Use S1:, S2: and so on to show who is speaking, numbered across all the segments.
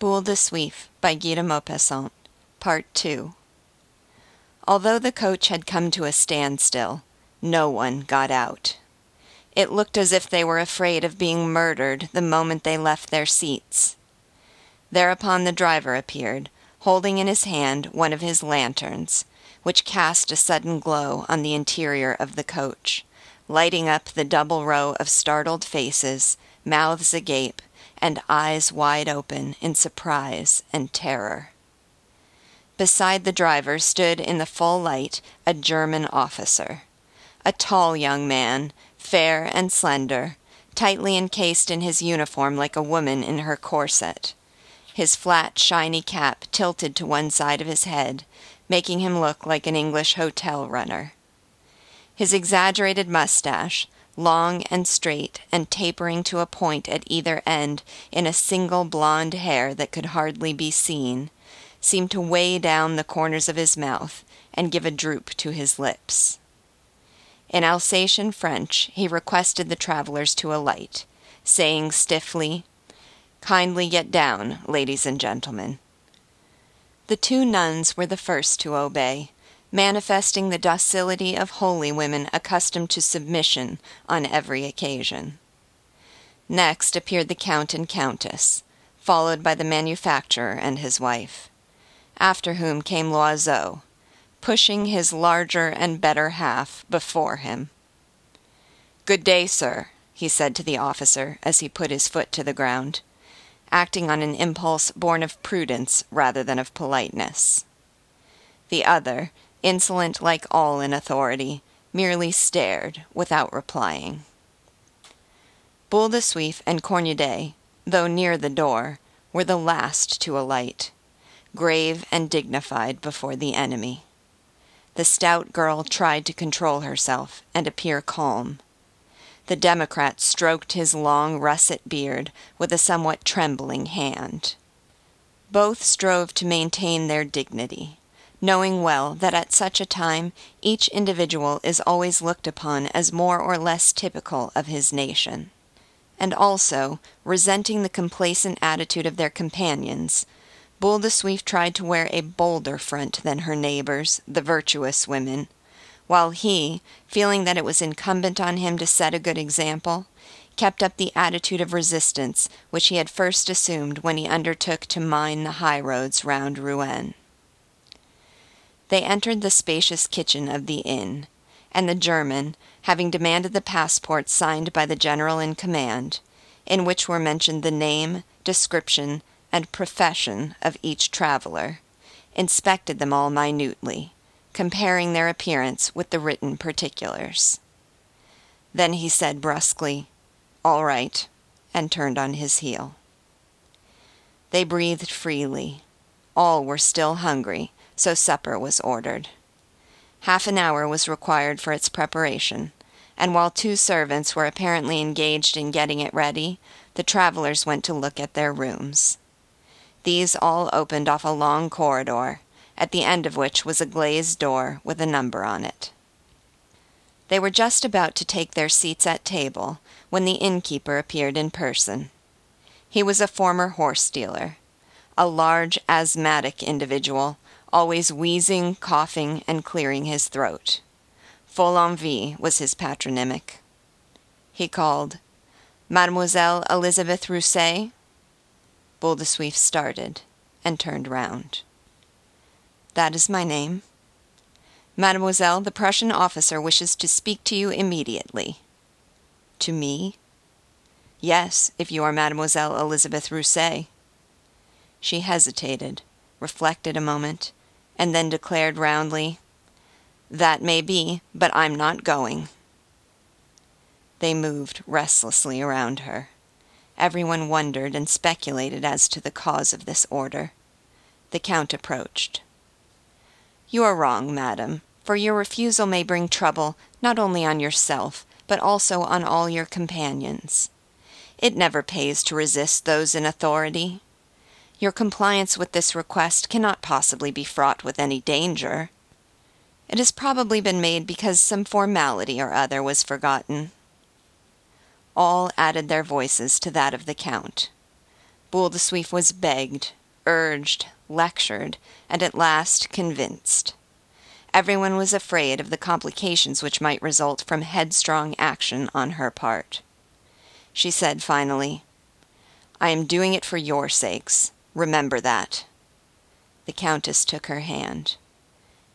S1: Boule de Suif by Guy de Maupassant Part 2 Although the coach had come to a standstill, no one got out. It looked as if they were afraid of being murdered the moment they left their seats. Thereupon the driver appeared, holding in his hand one of his lanterns, which cast a sudden glow on the interior of the coach, lighting up the double row of startled faces, mouths agape, and eyes wide open in surprise and terror. Beside the driver stood in the full light a German officer, a tall young man, fair and slender, tightly encased in his uniform like a woman in her corset, his flat, shiny cap tilted to one side of his head, making him look like an English hotel runner. His exaggerated mustache, long and straight and tapering to a point at either end in a single blond hair that could hardly be seen, seemed to weigh down the corners of his mouth and give a droop to his lips. In Alsatian French he requested the travelers to alight, saying stiffly, Kindly get down, ladies and gentlemen. The two nuns were the first to obey, manifesting the docility of holy women accustomed to submission on every occasion. Next appeared the Count and Countess, followed by the manufacturer and his wife, after whom came Loiseau, pushing his larger and better half before him. Good day, sir, he said to the officer as he put his foot to the ground, acting on an impulse born of prudence rather than of politeness. The other, insolent like all in authority, merely stared without replying. Boule de Suif and Cornudet, though near the door, were the last to alight, grave and dignified before the enemy. The stout girl tried to control herself and appear calm. The Democrat stroked his long russet beard with a somewhat trembling hand. Both strove to maintain their dignity knowing well that at such a time each individual is always looked upon as more or less typical of his nation, and also resenting the complacent attitude of their companions. Boule de Suif tried to wear a bolder front than her neighbors, the virtuous women, while he, feeling that it was incumbent on him to set a good example, kept up the attitude of resistance which he had first assumed when he undertook to mine the high roads round Rouen. They entered the spacious kitchen of the inn, and the German, having demanded the passport signed by the general in command, in which were mentioned the name, description, and profession of each traveler, inspected them all minutely, comparing their appearance with the written particulars. Then he said brusquely, All right, and turned on his heel. They breathed freely. All were still hungry so supper was ordered. Half an hour was required for its preparation, and while two servants were apparently engaged in getting it ready, the travelers went to look at their rooms. These all opened off a long corridor, at the end of which was a glazed door with a number on it. They were just about to take their seats at table when the innkeeper appeared in person. He was a former horse dealer, a large asthmatic individual always wheezing, coughing, and clearing his throat. Follenvie was his patronymic. He called, Mademoiselle Elizabeth Rousset? Boule de Suif started and turned round. That is my name. Mademoiselle, the Prussian officer wishes to speak to you immediately. To me? Yes, if you are Mademoiselle Elizabeth Rousset. She hesitated, reflected a moment, and then declared roundly, That may be, but I'm not going. They moved restlessly around her. Everyone wondered and speculated as to the cause of this order. The Count approached. You are wrong, madam, for your refusal may bring trouble not only on yourself, but also on all your companions. It never pays to resist those in authority. Your compliance with this request cannot possibly be fraught with any danger. It has probably been made because some formality or other was forgotten. All added their voices to that of the Count. Boule de Suif was begged, urged, lectured, and at last convinced. Everyone was afraid of the complications which might result from headstrong action on her part. She said finally, I am doing it for your sakes. Remember that. The Countess took her hand.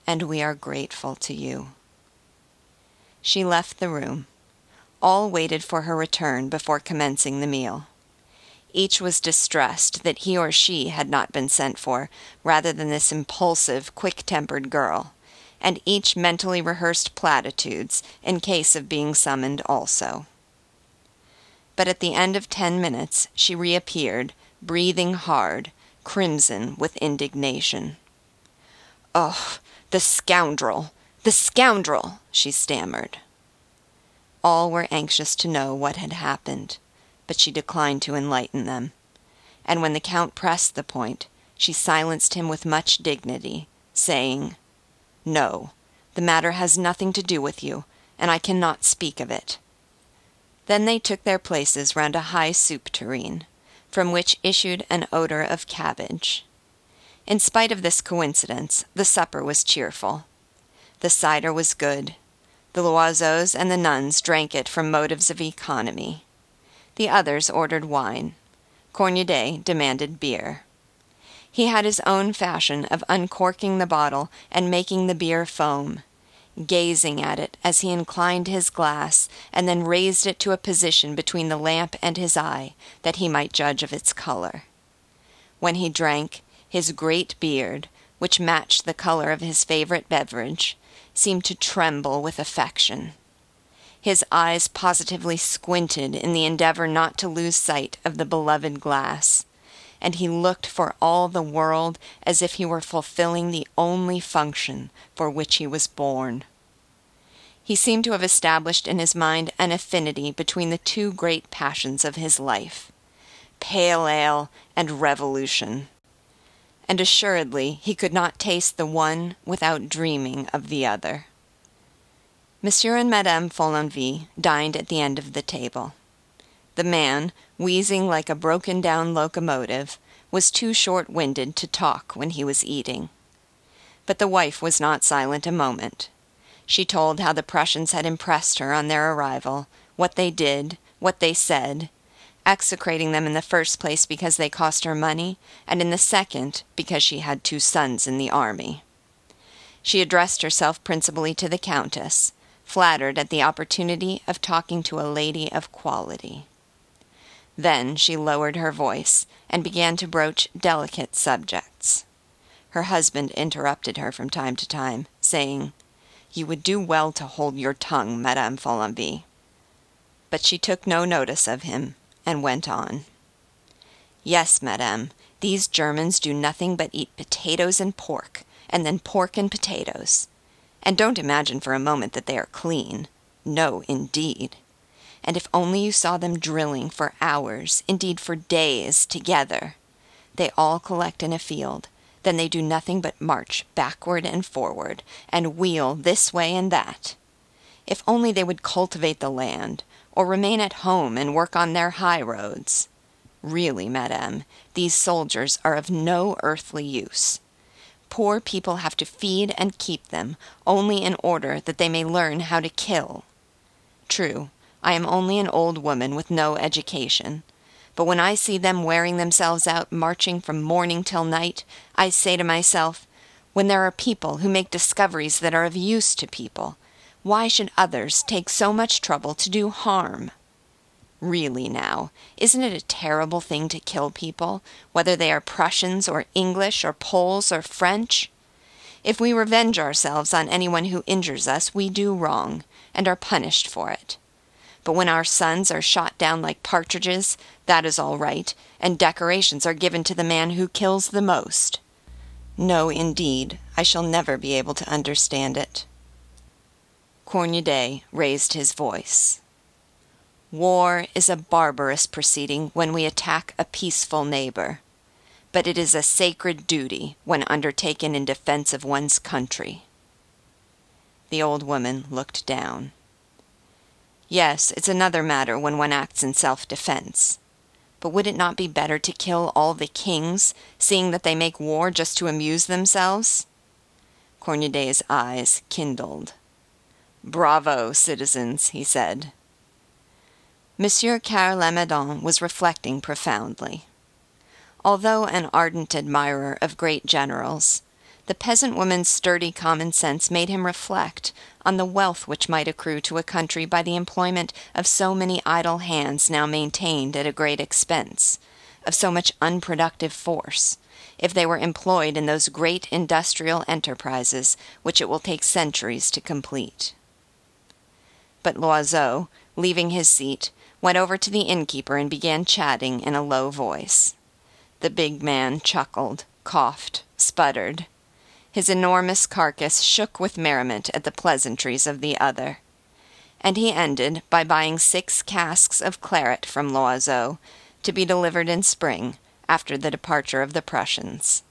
S1: And we are grateful to you. She left the room. All waited for her return before commencing the meal. Each was distressed that he or she had not been sent for, rather than this impulsive, quick tempered girl, and each mentally rehearsed platitudes in case of being summoned also. But at the end of ten minutes she reappeared, breathing hard, crimson with indignation. Oh, the scoundrel! The scoundrel! she stammered. All were anxious to know what had happened but she declined to enlighten them. And when the Count pressed the point, she silenced him with much dignity, saying, No, the matter has nothing to do with you, and I cannot speak of it. Then they took their places round a high soup tureen, from which issued an odor of cabbage. In spite of this coincidence, the supper was cheerful. The cider was good. The Loiseaus and the nuns drank it from motives of economy. The others ordered wine. Cornudet demanded beer. He had his own fashion of uncorking the bottle and making the beer foam, gazing at it as he inclined his glass and then raised it to a position between the lamp and his eye that he might judge of its color. When he drank, his great beard, which matched the color of his favorite beverage, seemed to tremble with affection. His eyes positively squinted in the endeavor not to lose sight of the beloved glass, and he looked for all the world as if he were fulfilling the only function for which he was born. He seemed to have established in his mind an affinity between the two great passions of his life pale ale and revolution. And assuredly he could not taste the one without dreaming of the other. Monsieur and Madame Follenvie dined at the end of the table. The man, wheezing like a broken down locomotive, was too short winded to talk when he was eating. But the wife was not silent a moment. She told how the Prussians had impressed her on their arrival, what they did, what they said, execrating them in the first place because they cost her money, and in the second because she had two sons in the army. She addressed herself principally to the Countess, flattered at the opportunity of talking to a lady of quality. Then she lowered her voice and began to broach delicate subjects. Her husband interrupted her from time to time, saying, You would do well to hold your tongue, Madame Follenvie. But she took no notice of him, and went on. Yes, madame, these Germans do nothing but eat potatoes and pork, and then pork and potatoes. And don't imagine for a moment that they are clean. No, indeed. And if only you saw them drilling for hours, indeed for days, together. They all collect in a field. Then they do nothing but march backward and forward, and wheel this way and that. If only they would cultivate the land, or remain at home and work on their high roads. Really, madame, these soldiers are of no earthly use. Poor people have to feed and keep them, only in order that they may learn how to kill. True, I am only an old woman with no education. But when I see them wearing themselves out marching from morning till night, I say to myself, when there are people who make discoveries that are of use to people, why should others take so much trouble to do harm? Really now, isn't it a terrible thing to kill people, whether they are Prussians or English or Poles or French? If we revenge ourselves on anyone who injures us, we do wrong, and are punished for it. But when our sons are shot down like partridges, that is all right, and decorations are given to the man who kills the most. No, indeed, I shall never be able to understand it. Cornudet raised his voice. War is a barbarous proceeding when we attack a peaceful neighbor, but it is a sacred duty when undertaken in defense of one's country. The old woman looked down. Yes, it's another matter when one acts in self defense. But would it not be better to kill all the kings, seeing that they make war just to amuse themselves? Cornudet's eyes kindled. Bravo, citizens, he said. Monsieur Carre Lamadon was reflecting profoundly. Although an ardent admirer of great generals, the peasant woman's sturdy common sense made him reflect on the wealth which might accrue to a country by the employment of so many idle hands now maintained at a great expense, of so much unproductive force, if they were employed in those great industrial enterprises which it will take centuries to complete. But Loiseau, leaving his seat, went over to the innkeeper and began chatting in a low voice. The big man chuckled, coughed, sputtered. His enormous carcass shook with merriment at the pleasantries of the other. And he ended by buying six casks of claret from Loiseau, to be delivered in spring, after the departure of the Prussians.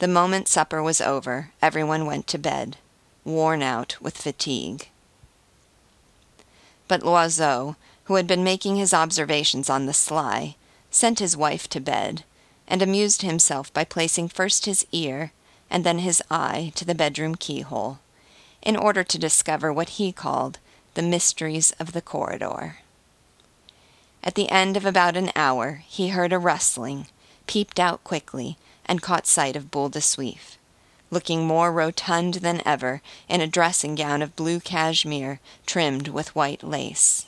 S1: The moment supper was over, everyone went to bed, worn out with fatigue. But Loiseau, who had been making his observations on the sly, sent his wife to bed, and amused himself by placing first his ear and then his eye to the bedroom keyhole, in order to discover what he called the mysteries of the corridor. At the end of about an hour he heard a rustling, peeped out quickly, and caught sight of Boule de Suif looking more rotund than ever in a dressing gown of blue cashmere trimmed with white lace.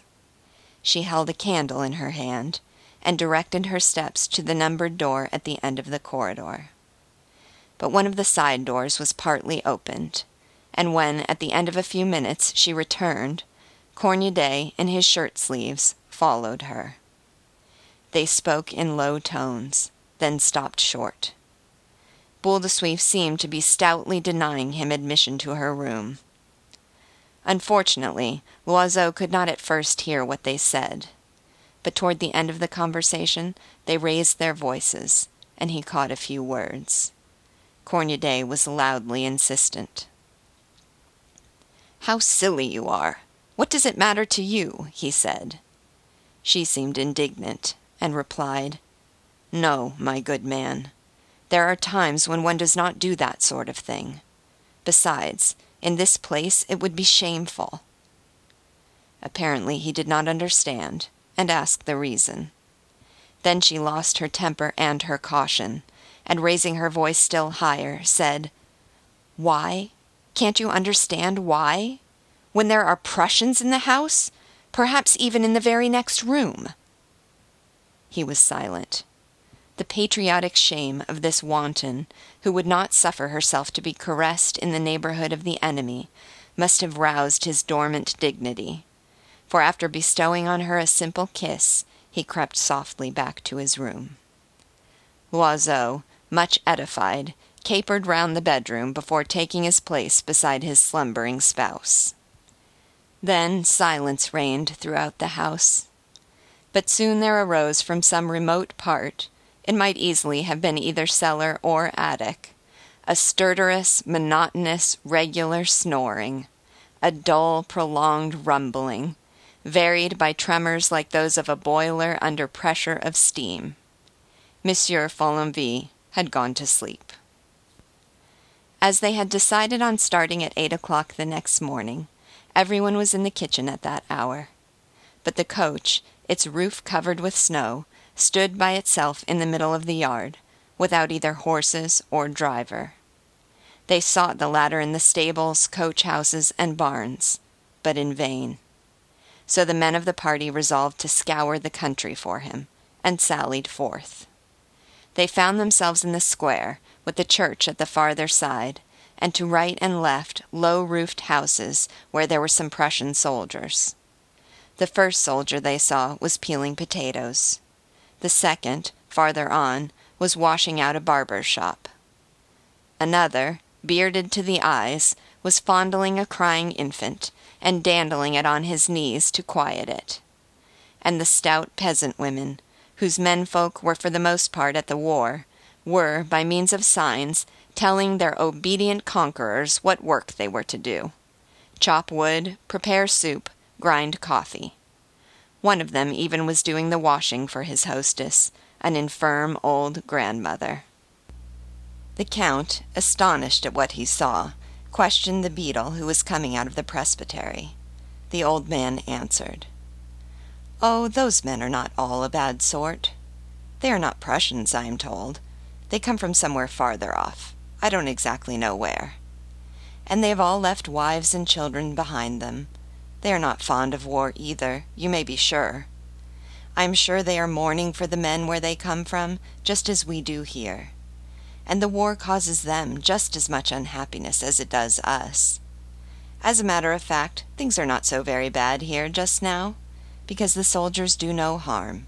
S1: She held a candle in her hand, and directed her steps to the numbered door at the end of the corridor. But one of the side doors was partly opened, and when, at the end of a few minutes, she returned, Cornudet, in his shirt sleeves, followed her. They spoke in low tones, then stopped short. Boule de Suif seemed to be stoutly denying him admission to her room. Unfortunately, Loiseau could not at first hear what they said, but toward the end of the conversation they raised their voices, and he caught a few words. Cornudet was loudly insistent. How silly you are! What does it matter to you? he said. She seemed indignant, and replied, No, my good man. There are times when one does not do that sort of thing. Besides, in this place it would be shameful. Apparently he did not understand, and asked the reason. Then she lost her temper and her caution, and raising her voice still higher, said, Why? Can't you understand why? When there are Prussians in the house? Perhaps even in the very next room. He was silent the patriotic shame of this wanton, who would not suffer herself to be caressed in the neighborhood of the enemy, must have roused his dormant dignity, for after bestowing on her a simple kiss, he crept softly back to his room. Loiseau, much edified, capered round the bedroom before taking his place beside his slumbering spouse. Then silence reigned throughout the house. But soon there arose from some remote part it might easily have been either cellar or attic. A stertorous, monotonous, regular snoring, a dull, prolonged rumbling, varied by tremors like those of a boiler under pressure of steam. Monsieur Follenvie had gone to sleep. As they had decided on starting at eight o'clock the next morning, everyone was in the kitchen at that hour. But the coach, its roof covered with snow, stood by itself in the middle of the yard, without either horses or driver. They sought the latter in the stables, coach houses, and barns, but in vain. So the men of the party resolved to scour the country for him, and sallied forth. They found themselves in the square, with the church at the farther side, and to right and left low roofed houses where there were some Prussian soldiers. The first soldier they saw was peeling potatoes. The second, farther on, was washing out a barber's shop. Another, bearded to the eyes, was fondling a crying infant, and dandling it on his knees to quiet it. And the stout peasant women, whose menfolk were for the most part at the war, were, by means of signs, telling their obedient conquerors what work they were to do chop wood, prepare soup, grind coffee. One of them even was doing the washing for his hostess, an infirm old grandmother. The Count, astonished at what he saw, questioned the beadle who was coming out of the presbytery. The old man answered, "Oh, those men are not all a bad sort. They are not Prussians, I am told. They come from somewhere farther off. I don't exactly know where. And they have all left wives and children behind them. They are not fond of war either, you may be sure. I am sure they are mourning for the men where they come from, just as we do here. And the war causes them just as much unhappiness as it does us. As a matter of fact, things are not so very bad here just now, because the soldiers do no harm,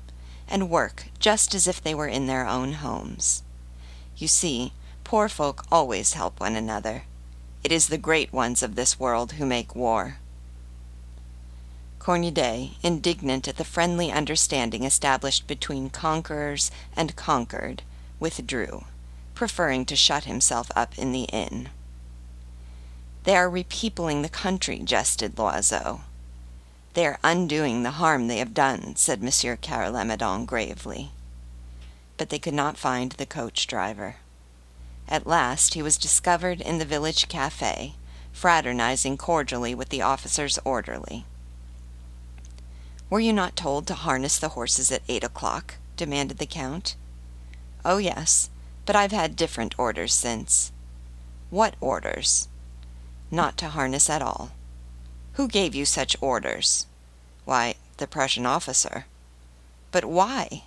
S1: and work just as if they were in their own homes. You see, poor folk always help one another. It is the great ones of this world who make war. Cornudet, indignant at the friendly understanding established between conquerors and conquered, withdrew, preferring to shut himself up in the inn. They are repeopling the country, jested Loiseau. They are undoing the harm they have done, said Monsieur Carre gravely. But they could not find the coach driver. At last he was discovered in the village cafe, fraternizing cordially with the officer's orderly. "Were you not told to harness the horses at eight o'clock?" demanded the Count. "Oh, yes, but I've had different orders since." "What orders?" "Not to harness at all." "Who gave you such orders?" "Why, the Prussian officer." "But why?"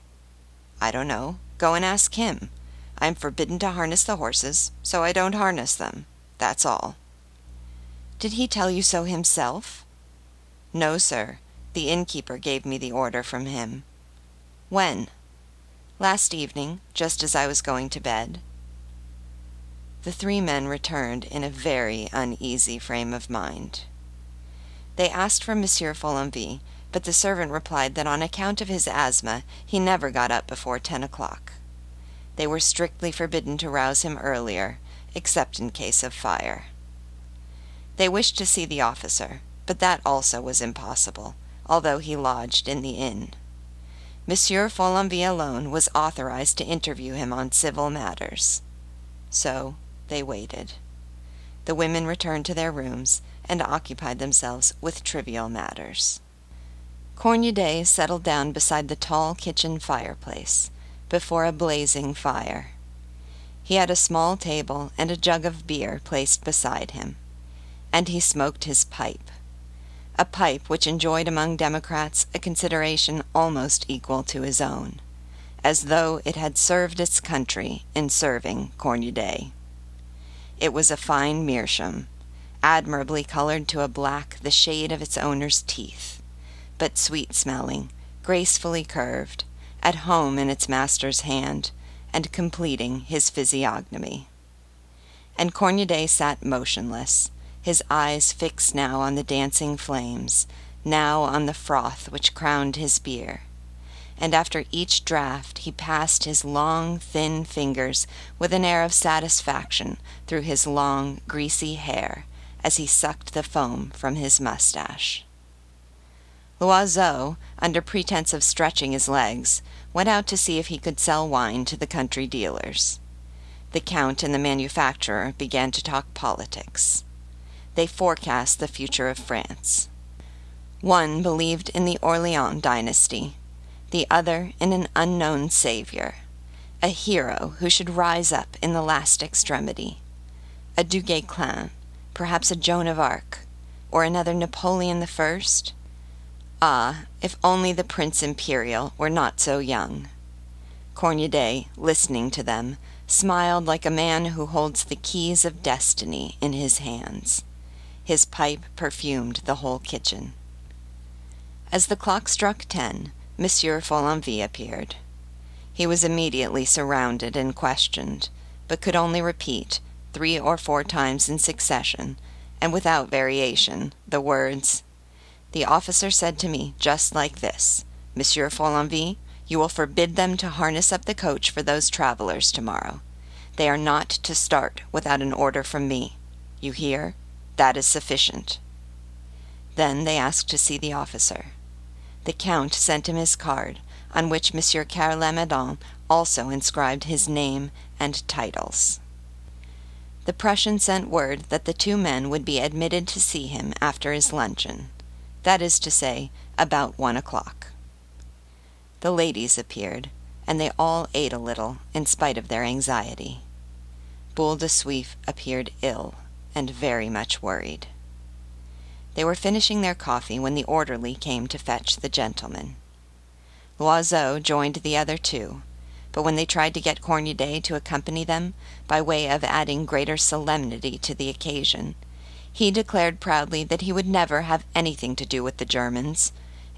S1: "I don't know. Go and ask him. I am forbidden to harness the horses, so I don't harness them. That's all." "Did he tell you so himself?" "No, sir. The innkeeper gave me the order from him." "When?" "Last evening, just as I was going to bed." The three men returned in a very uneasy frame of mind. They asked for Monsieur Follenvie, but the servant replied that on account of his asthma he never got up before ten o'clock. They were strictly forbidden to rouse him earlier, except in case of fire. They wished to see the officer, but that also was impossible although he lodged in the inn. Monsieur Follenvie alone was authorized to interview him on civil matters. So they waited. The women returned to their rooms and occupied themselves with trivial matters. Cornudet settled down beside the tall kitchen fireplace, before a blazing fire. He had a small table and a jug of beer placed beside him, and he smoked his pipe a pipe which enjoyed among Democrats a consideration almost equal to his own, as though it had served its country in serving Cornudet. It was a fine meerschaum, admirably colored to a black the shade of its owner's teeth, but sweet smelling, gracefully curved, at home in its master's hand, and completing his physiognomy. And Cornudet sat motionless his eyes fixed now on the dancing flames, now on the froth which crowned his beer. And after each draught he passed his long, thin fingers with an air of satisfaction through his long, greasy hair as he sucked the foam from his mustache. Loiseau, under pretence of stretching his legs, went out to see if he could sell wine to the country dealers. The Count and the manufacturer began to talk politics. They forecast the future of France. One believed in the Orleans dynasty, the other in an unknown savior, a hero who should rise up in the last extremity, a Du Guesclin, perhaps a Joan of Arc, or another Napoleon First. Ah, if only the Prince Imperial were not so young! Cornudet, listening to them, smiled like a man who holds the keys of destiny in his hands. His pipe perfumed the whole kitchen. As the clock struck ten, Monsieur Follenvie appeared. He was immediately surrounded and questioned, but could only repeat, three or four times in succession, and without variation, the words, "The officer said to me just like this, Monsieur Follenvie, you will forbid them to harness up the coach for those travelers tomorrow. They are not to start without an order from me. You hear? That is sufficient." Then they asked to see the officer. The Count sent him his card, on which Monsieur Carre Lamadon also inscribed his name and titles. The Prussian sent word that the two men would be admitted to see him after his luncheon, that is to say, about one o'clock. The ladies appeared, and they all ate a little, in spite of their anxiety. Boule de Suif appeared ill and very much worried. They were finishing their coffee when the orderly came to fetch the gentlemen. Loiseau joined the other two, but when they tried to get Cornudet to accompany them, by way of adding greater solemnity to the occasion, he declared proudly that he would never have anything to do with the Germans,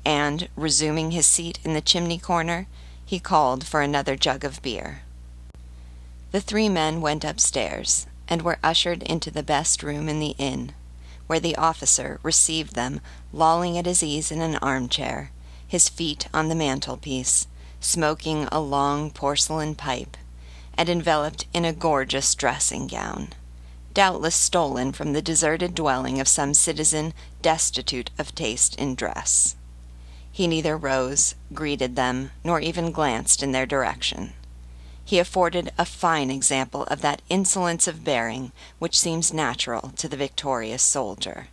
S1: and, resuming his seat in the chimney corner, he called for another jug of beer. The three men went upstairs, and were ushered into the best room in the inn, where the officer received them lolling at his ease in an armchair, his feet on the mantelpiece, smoking a long porcelain pipe, and enveloped in a gorgeous dressing gown, doubtless stolen from the deserted dwelling of some citizen destitute of taste in dress. He neither rose, greeted them, nor even glanced in their direction. He afforded a fine example of that insolence of bearing which seems natural to the victorious soldier.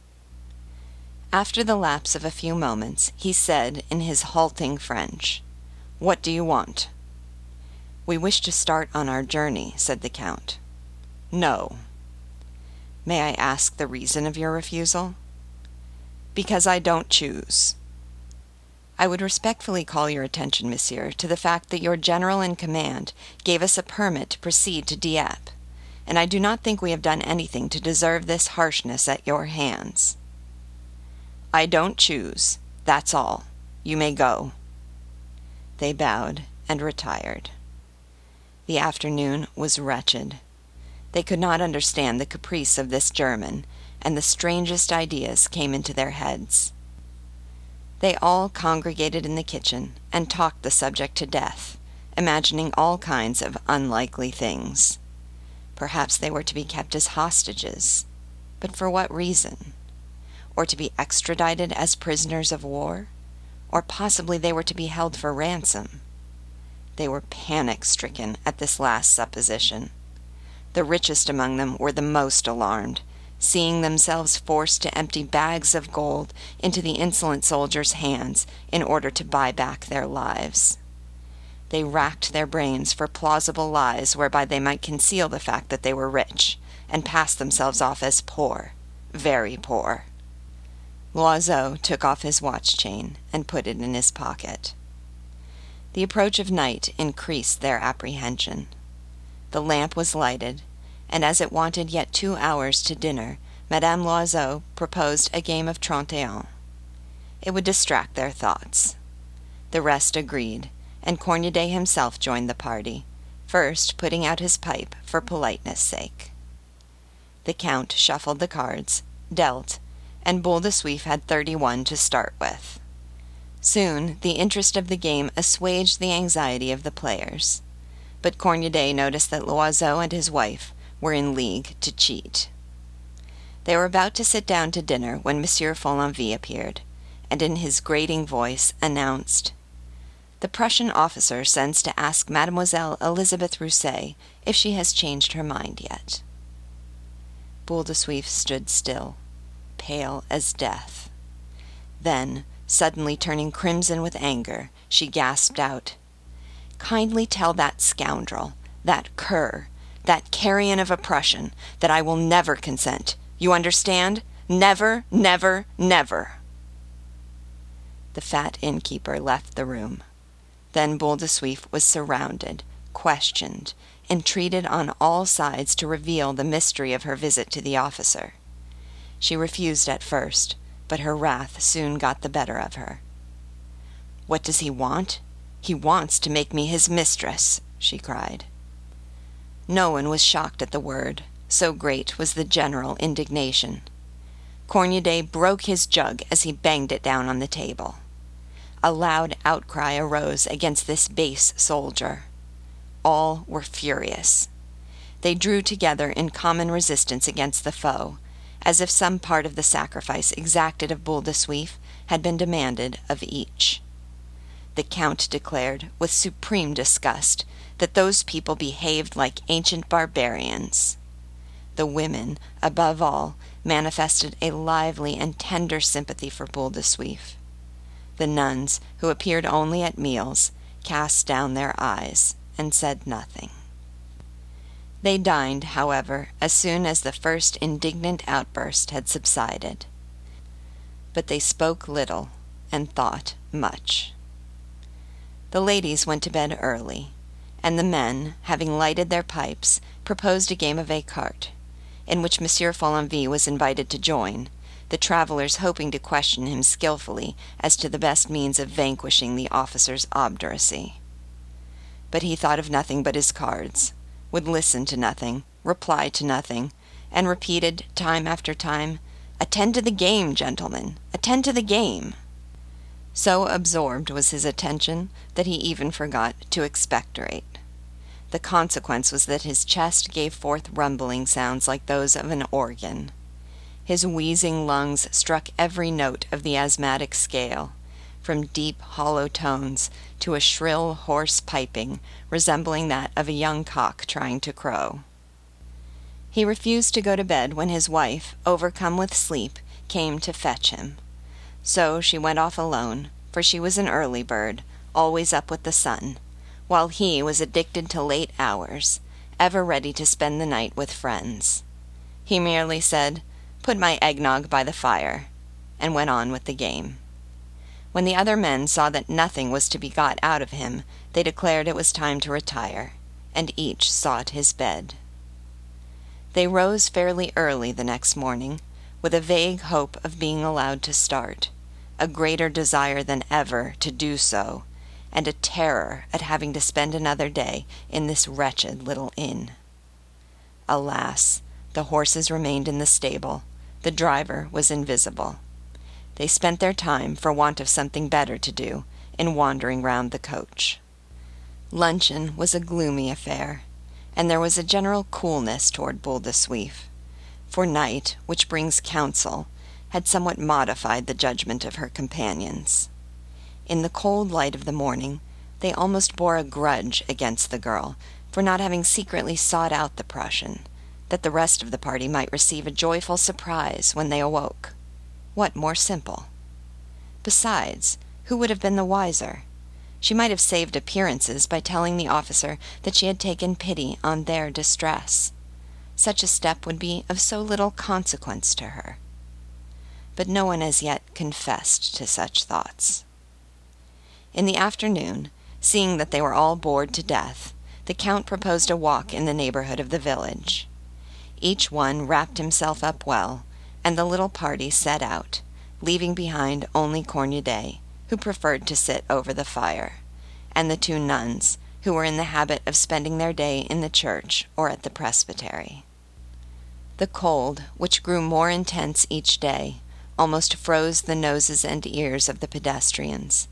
S1: After the lapse of a few moments, he said in his halting French, what do you want? We wish to start on our journey, said the Count. No. May I ask the reason of your refusal? Because I don't choose. I would respectfully call your attention, monsieur, to the fact that your general in command gave us a permit to proceed to Dieppe, and I do not think we have done anything to deserve this harshness at your hands. I don't choose. That's all. You may go. They bowed and retired. The afternoon was wretched. They could not understand the caprice of this German, and the strangest ideas came into their heads. They all congregated in the kitchen and talked the subject to death, imagining all kinds of unlikely things. Perhaps they were to be kept as hostages. But for what reason? Or to be extradited as prisoners of war? Or possibly they were to be held for ransom. They were panic stricken at this last supposition. The richest among them were the most alarmed, seeing themselves forced to empty bags of gold into the insolent soldiers' hands in order to buy back their lives. They racked their brains for plausible lies whereby they might conceal the fact that they were rich, and pass themselves off as poor, very poor. Loiseau took off his watch chain and put it in his pocket. The approach of night increased their apprehension. The lamp was lighted, and as it wanted yet two hours to dinner, Madame Loiseau proposed a game of trente et un. It would distract their thoughts. The rest agreed, and Cornudet himself joined the party, first putting out his pipe for politeness' sake. The Count shuffled the cards, dealt, and Boule de Suif had thirty-one to start with. Soon the interest of the game assuaged the anxiety of the players, but Cornudet noticed that Loiseau and his wife were in league to cheat. They were about to sit down to dinner when Monsieur Follenvie appeared, and in his grating voice announced, "The Prussian officer sends to ask Mademoiselle Elisabeth Rousset if she has changed her mind yet." Boule de Suif stood still pale as death. Then, suddenly turning crimson with anger, she gasped out, Kindly tell that scoundrel, that cur, that carrion of oppression, that I will never consent. You understand? Never, never, never. The fat innkeeper left the room. Then Boule de Suif was surrounded, questioned, entreated on all sides to reveal the mystery of her visit to the officer. She refused at first, but her wrath soon got the better of her. What does he want? He wants to make me his mistress, she cried. No one was shocked at the word, so great was the general indignation. Cornudet broke his jug as he banged it down on the table. A loud outcry arose against this base soldier. All were furious. They drew together in common resistance against the foe, as if some part of the sacrifice exacted of Suif had been demanded of each. The Count declared, with supreme disgust, that those people behaved like ancient barbarians. The women, above all, manifested a lively and tender sympathy for Suif. The nuns, who appeared only at meals, cast down their eyes and said nothing. They dined, however, as soon as the first indignant outburst had subsided. But they spoke little and thought much. The ladies went to bed early, and the men, having lighted their pipes, proposed a game of écarté, in which Monsieur Follenvie was invited to join, the travelers hoping to question him skilfully as to the best means of vanquishing the officer's obduracy. But he thought of nothing but his cards, would listen to nothing, reply to nothing, and repeated time after time, Attend to the game, gentlemen, attend to the game. So absorbed was his attention that he even forgot to expectorate. The consequence was that his chest gave forth rumbling sounds like those of an organ. His wheezing lungs struck every note of the asthmatic scale, from deep, hollow tones to a shrill, hoarse piping resembling that of a young cock trying to crow. He refused to go to bed when his wife, overcome with sleep, came to fetch him. So she went off alone, for she was an early bird, always up with the sun, while he was addicted to late hours, ever ready to spend the night with friends. He merely said, put my eggnog by the fire, and went on with the game. When the other men saw that nothing was to be got out of him, they declared it was time to retire, and each sought his bed. They rose fairly early the next morning, with a vague hope of being allowed to start, a greater desire than ever to do so, and a terror at having to spend another day in this wretched little inn. Alas, the horses remained in the stable the driver was invisible. They spent their time, for want of something better to do, in wandering round the coach. Luncheon was a gloomy affair, and there was a general coolness toward Boule de Suif, for night, which brings counsel, had somewhat modified the judgment of her companions. In the cold light of the morning, they almost bore a grudge against the girl for not having secretly sought out the Prussian that the rest of the party might receive a joyful surprise when they awoke. What more simple? Besides, who would have been the wiser? She might have saved appearances by telling the officer that she had taken pity on their distress. Such a step would be of so little consequence to her. But no one as yet confessed to such thoughts. In the afternoon, seeing that they were all bored to death, the Count proposed a walk in the neighborhood of the village. Each one wrapped himself up well, and the little party set out, leaving behind only Cornudet, who preferred to sit over the fire, and the two nuns, who were in the habit of spending their day in the church or at the presbytery. The cold, which grew more intense each day, almost froze the noses and ears of the pedestrians.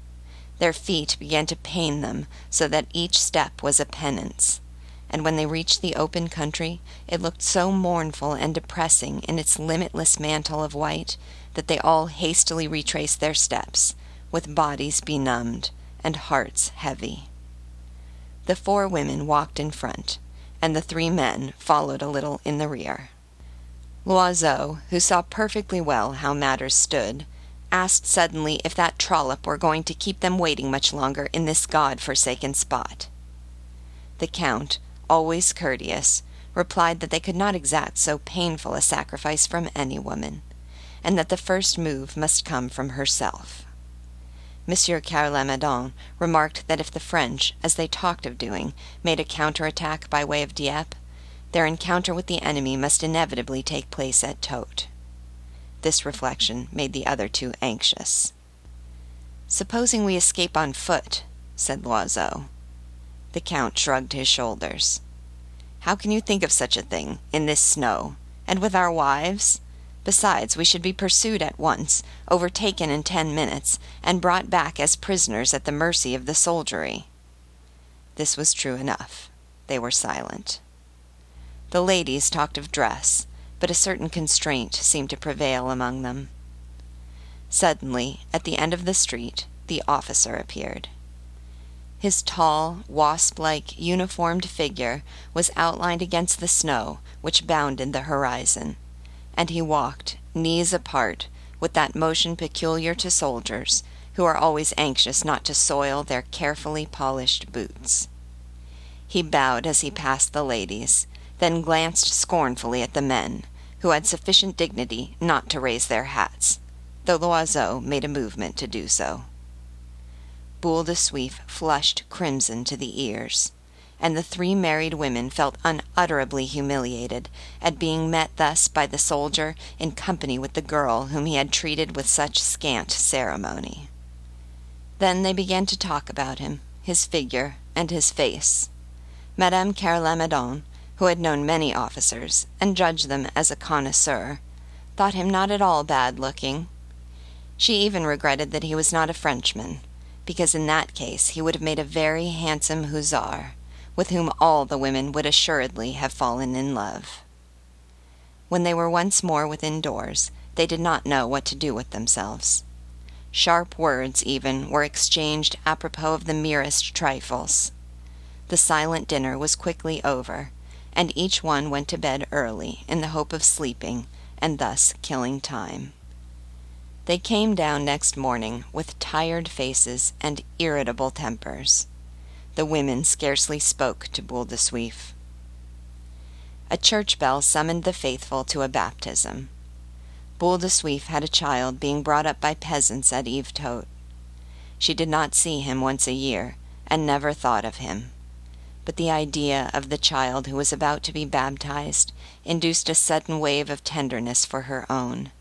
S1: Their feet began to pain them so that each step was a penance and when they reached the open country it looked so mournful and depressing in its limitless mantle of white that they all hastily retraced their steps, with bodies benumbed and hearts heavy. The four women walked in front, and the three men followed a little in the rear. Loiseau, who saw perfectly well how matters stood, asked suddenly if that trollop were going to keep them waiting much longer in this God forsaken spot. The Count, always courteous, replied that they could not exact so painful a sacrifice from any woman, and that the first move must come from herself. Monsieur Carre remarked that if the French, as they talked of doing, made a counter-attack by way of Dieppe, their encounter with the enemy must inevitably take place at Totes. This reflection made the other two anxious. Supposing we escape on foot, said Loiseau. The Count shrugged his shoulders. How can you think of such a thing, in this snow, and with our wives? Besides, we should be pursued at once, overtaken in ten minutes, and brought back as prisoners at the mercy of the soldiery. This was true enough. They were silent. The ladies talked of dress, but a certain constraint seemed to prevail among them. Suddenly, at the end of the street, the officer appeared. His tall, wasp like, uniformed figure was outlined against the snow which bounded the horizon, and he walked, knees apart, with that motion peculiar to soldiers, who are always anxious not to soil their carefully polished boots. He bowed as he passed the ladies, then glanced scornfully at the men, who had sufficient dignity not to raise their hats, though Loiseau made a movement to do so. Boule de Suif flushed crimson to the ears, and the three married women felt unutterably humiliated at being met thus by the soldier in company with the girl whom he had treated with such scant ceremony. Then they began to talk about him, his figure, and his face. Madame Carre Lamadon, who had known many officers, and judged them as a connoisseur, thought him not at all bad looking. She even regretted that he was not a Frenchman, because in that case he would have made a very handsome hussar, with whom all the women would assuredly have fallen in love. When they were once more within doors, they did not know what to do with themselves. Sharp words, even, were exchanged apropos of the merest trifles. The silent dinner was quickly over, and each one went to bed early in the hope of sleeping and thus killing time. They came down next morning with tired faces and irritable tempers. The women scarcely spoke to Boule de Suif. A church bell summoned the faithful to a baptism. Boule de Suif had a child being brought up by peasants at Yvetot. She did not see him once a year, and never thought of him. But the idea of the child who was about to be baptized induced a sudden wave of tenderness for her own,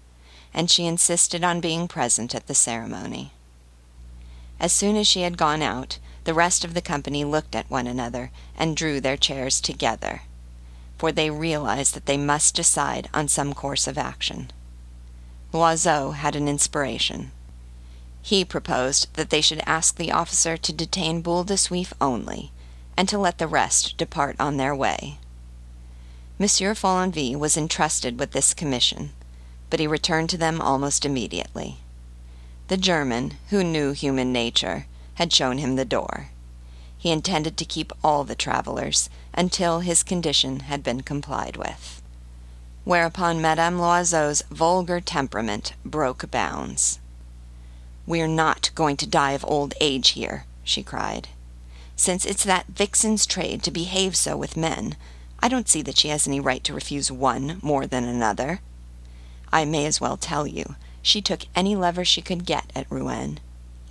S1: and she insisted on being present at the ceremony. As soon as she had gone out, the rest of the company looked at one another and drew their chairs together, for they realized that they must decide on some course of action. Loiseau had an inspiration. He proposed that they should ask the officer to detain Boule de Suif only, and to let the rest depart on their way. Monsieur Follenvie was entrusted with this commission, but he returned to them almost immediately. The German, who knew human nature, had shown him the door. He intended to keep all the travelers until his condition had been complied with whereupon Madame Loiseau's vulgar temperament broke bounds. "We're not going to die of old age here," she cried. "Since it's that vixen's trade to behave so with men, I don't see that she has any right to refuse one more than another. I may as well tell you, she took any lover she could get at Rouen,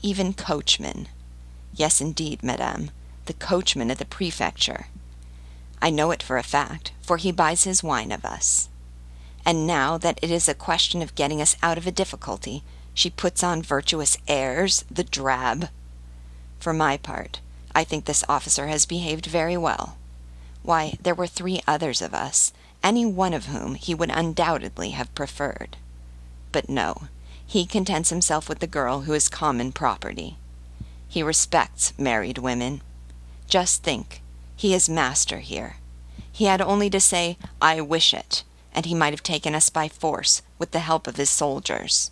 S1: even coachmen. Yes, indeed, madame, the coachman at the prefecture. I know it for a fact, for he buys his wine of us and now that it is a question of getting us out of a difficulty, she puts on virtuous airs, the drab. For my part, I think this officer has behaved very well. Why, there were three others of us, any one of whom he would undoubtedly have preferred. But no, he contents himself with the girl who is common property. He respects married women. Just think, he is master here. He had only to say, I wish it, and he might have taken us by force with the help of his soldiers.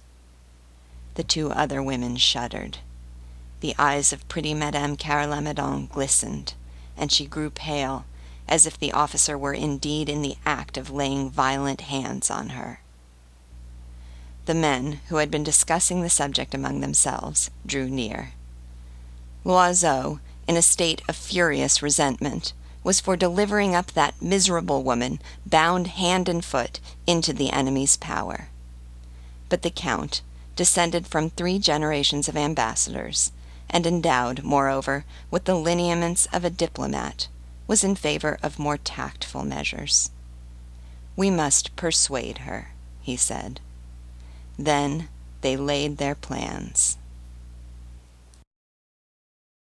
S1: The two other women shuddered. The eyes of pretty Madame Carre Lamadon glistened, and she grew pale, as if the officer were indeed in the act of laying violent hands on her. The men, who had been discussing the subject among themselves, drew near. Loiseau, in a state of furious resentment, was for delivering up that miserable woman, bound hand and foot, into the enemy's power. But the Count, descended from three generations of ambassadors, and endowed, moreover, with the lineaments of a diplomat, was in favor of more tactful measures. We must persuade her, he said. Then they laid their plans.